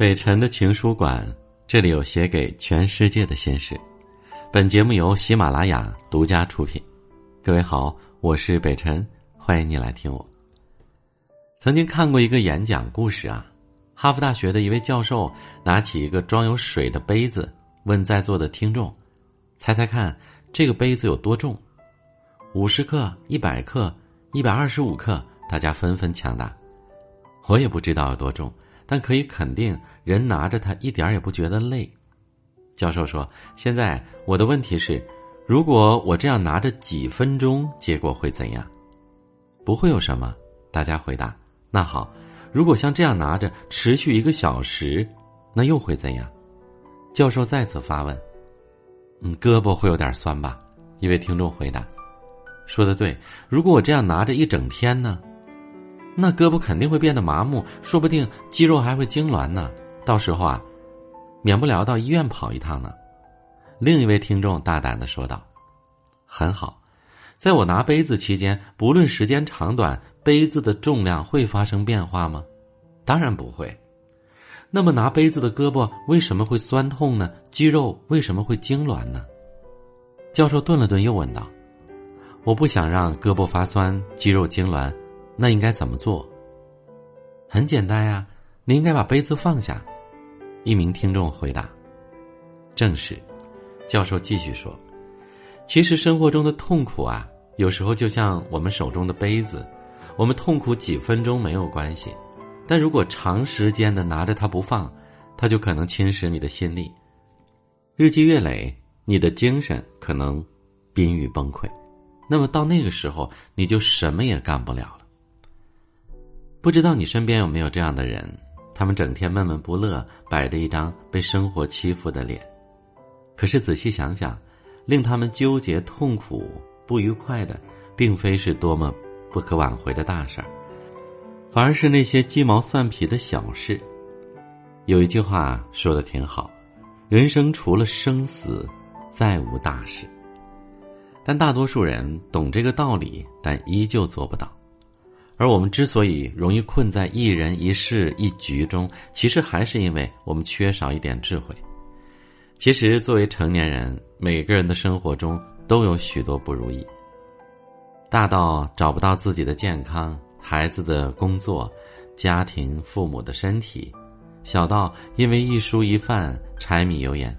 北辰的情书馆，这里有写给全世界的心事。本节目由喜马拉雅独家出品。各位好，我是北辰，欢迎你来听我。曾经看过一个演讲故事啊，哈佛大学的一位教授拿起一个装有水的杯子，问在座的听众：“猜猜看，这个杯子有多重？五十克、一百克、一百二十五克？”大家纷纷抢答。我也不知道有多重，但可以肯定，人拿着它一点也不觉得累。教授说：“现在我的问题是，如果我这样拿着几分钟，结果会怎样？”不会有什么，大家回答。那好，如果像这样拿着持续一个小时，那又会怎样？教授再次发问：“嗯，胳膊会有点酸吧？”一位听众回答：“说的对，如果我这样拿着一整天呢？”那胳膊肯定会变得麻木，说不定肌肉还会痉挛呢。到时候啊，免不了到医院跑一趟呢。另一位听众大胆的说道：“很好，在我拿杯子期间，不论时间长短，杯子的重量会发生变化吗？当然不会。那么拿杯子的胳膊为什么会酸痛呢？肌肉为什么会痉挛呢？”教授顿了顿，又问道：“我不想让胳膊发酸，肌肉痉挛。”那应该怎么做？很简单呀，你应该把杯子放下。一名听众回答：“正是。”教授继续说：“其实生活中的痛苦啊，有时候就像我们手中的杯子，我们痛苦几分钟没有关系，但如果长时间的拿着它不放，它就可能侵蚀你的心力。日积月累，你的精神可能濒于崩溃。那么到那个时候，你就什么也干不了。”不知道你身边有没有这样的人？他们整天闷闷不乐，摆着一张被生活欺负的脸。可是仔细想想，令他们纠结、痛苦、不愉快的，并非是多么不可挽回的大事儿，反而是那些鸡毛蒜皮的小事。有一句话说的挺好：“人生除了生死，再无大事。”但大多数人懂这个道理，但依旧做不到。而我们之所以容易困在一人一事一局中，其实还是因为我们缺少一点智慧。其实，作为成年人，每个人的生活中都有许多不如意。大到找不到自己的健康、孩子的工作、家庭、父母的身体，小到因为一蔬一饭、柴米油盐，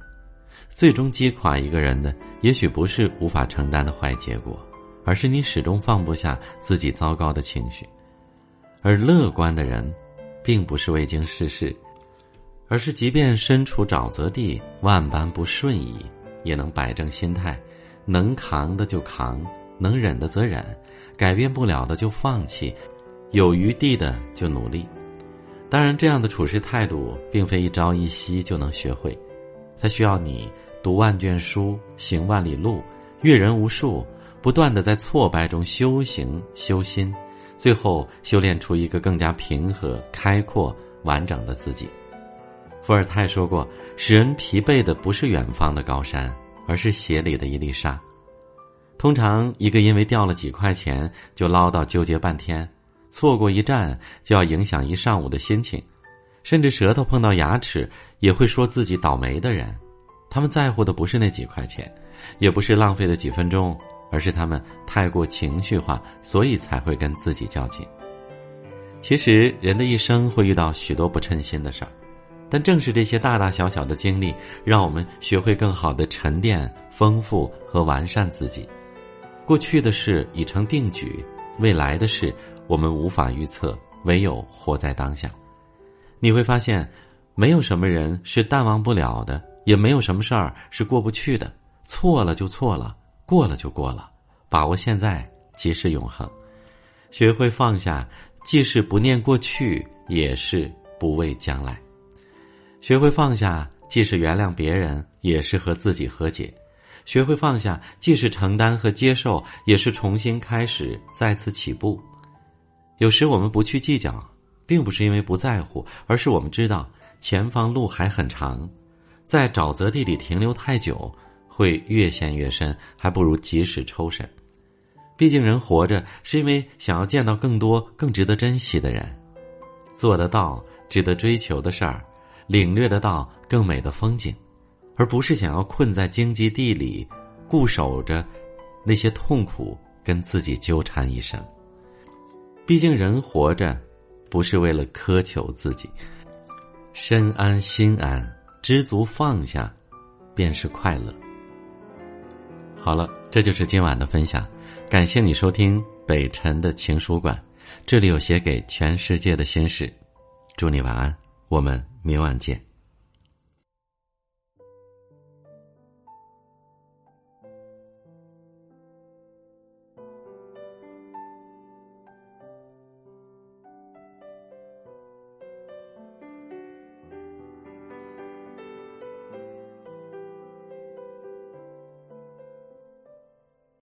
最终击垮一个人的，也许不是无法承担的坏结果。而是你始终放不下自己糟糕的情绪，而乐观的人，并不是未经世事，而是即便身处沼泽地，万般不顺意，也能摆正心态，能扛的就扛，能忍的则忍，改变不了的就放弃，有余地的就努力。当然，这样的处事态度并非一朝一夕就能学会，它需要你读万卷书，行万里路，阅人无数。不断的在挫败中修行修心，最后修炼出一个更加平和、开阔、完整的自己。伏尔泰说过：“使人疲惫的不是远方的高山，而是鞋里的一粒沙。”通常，一个因为掉了几块钱就唠叨纠结半天，错过一站就要影响一上午的心情，甚至舌头碰到牙齿也会说自己倒霉的人，他们在乎的不是那几块钱，也不是浪费的几分钟。而是他们太过情绪化，所以才会跟自己较劲。其实人的一生会遇到许多不称心的事儿，但正是这些大大小小的经历，让我们学会更好的沉淀、丰富和完善自己。过去的事已成定局，未来的事我们无法预测，唯有活在当下。你会发现，没有什么人是淡忘不了的，也没有什么事儿是过不去的。错了就错了。过了就过了，把握现在即是永恒，学会放下，既是不念过去，也是不畏将来；学会放下，既是原谅别人，也是和自己和解；学会放下，既是承担和接受，也是重新开始，再次起步。有时我们不去计较，并不是因为不在乎，而是我们知道前方路还很长，在沼泽地里停留太久。会越陷越深，还不如及时抽身。毕竟人活着是因为想要见到更多更值得珍惜的人，做得到、值得追求的事儿，领略得到更美的风景，而不是想要困在荆棘地里，固守着那些痛苦跟自己纠缠一生。毕竟人活着，不是为了苛求自己，身安心安，知足放下，便是快乐。好了，这就是今晚的分享，感谢你收听北辰的情书馆，这里有写给全世界的心事，祝你晚安，我们明晚见。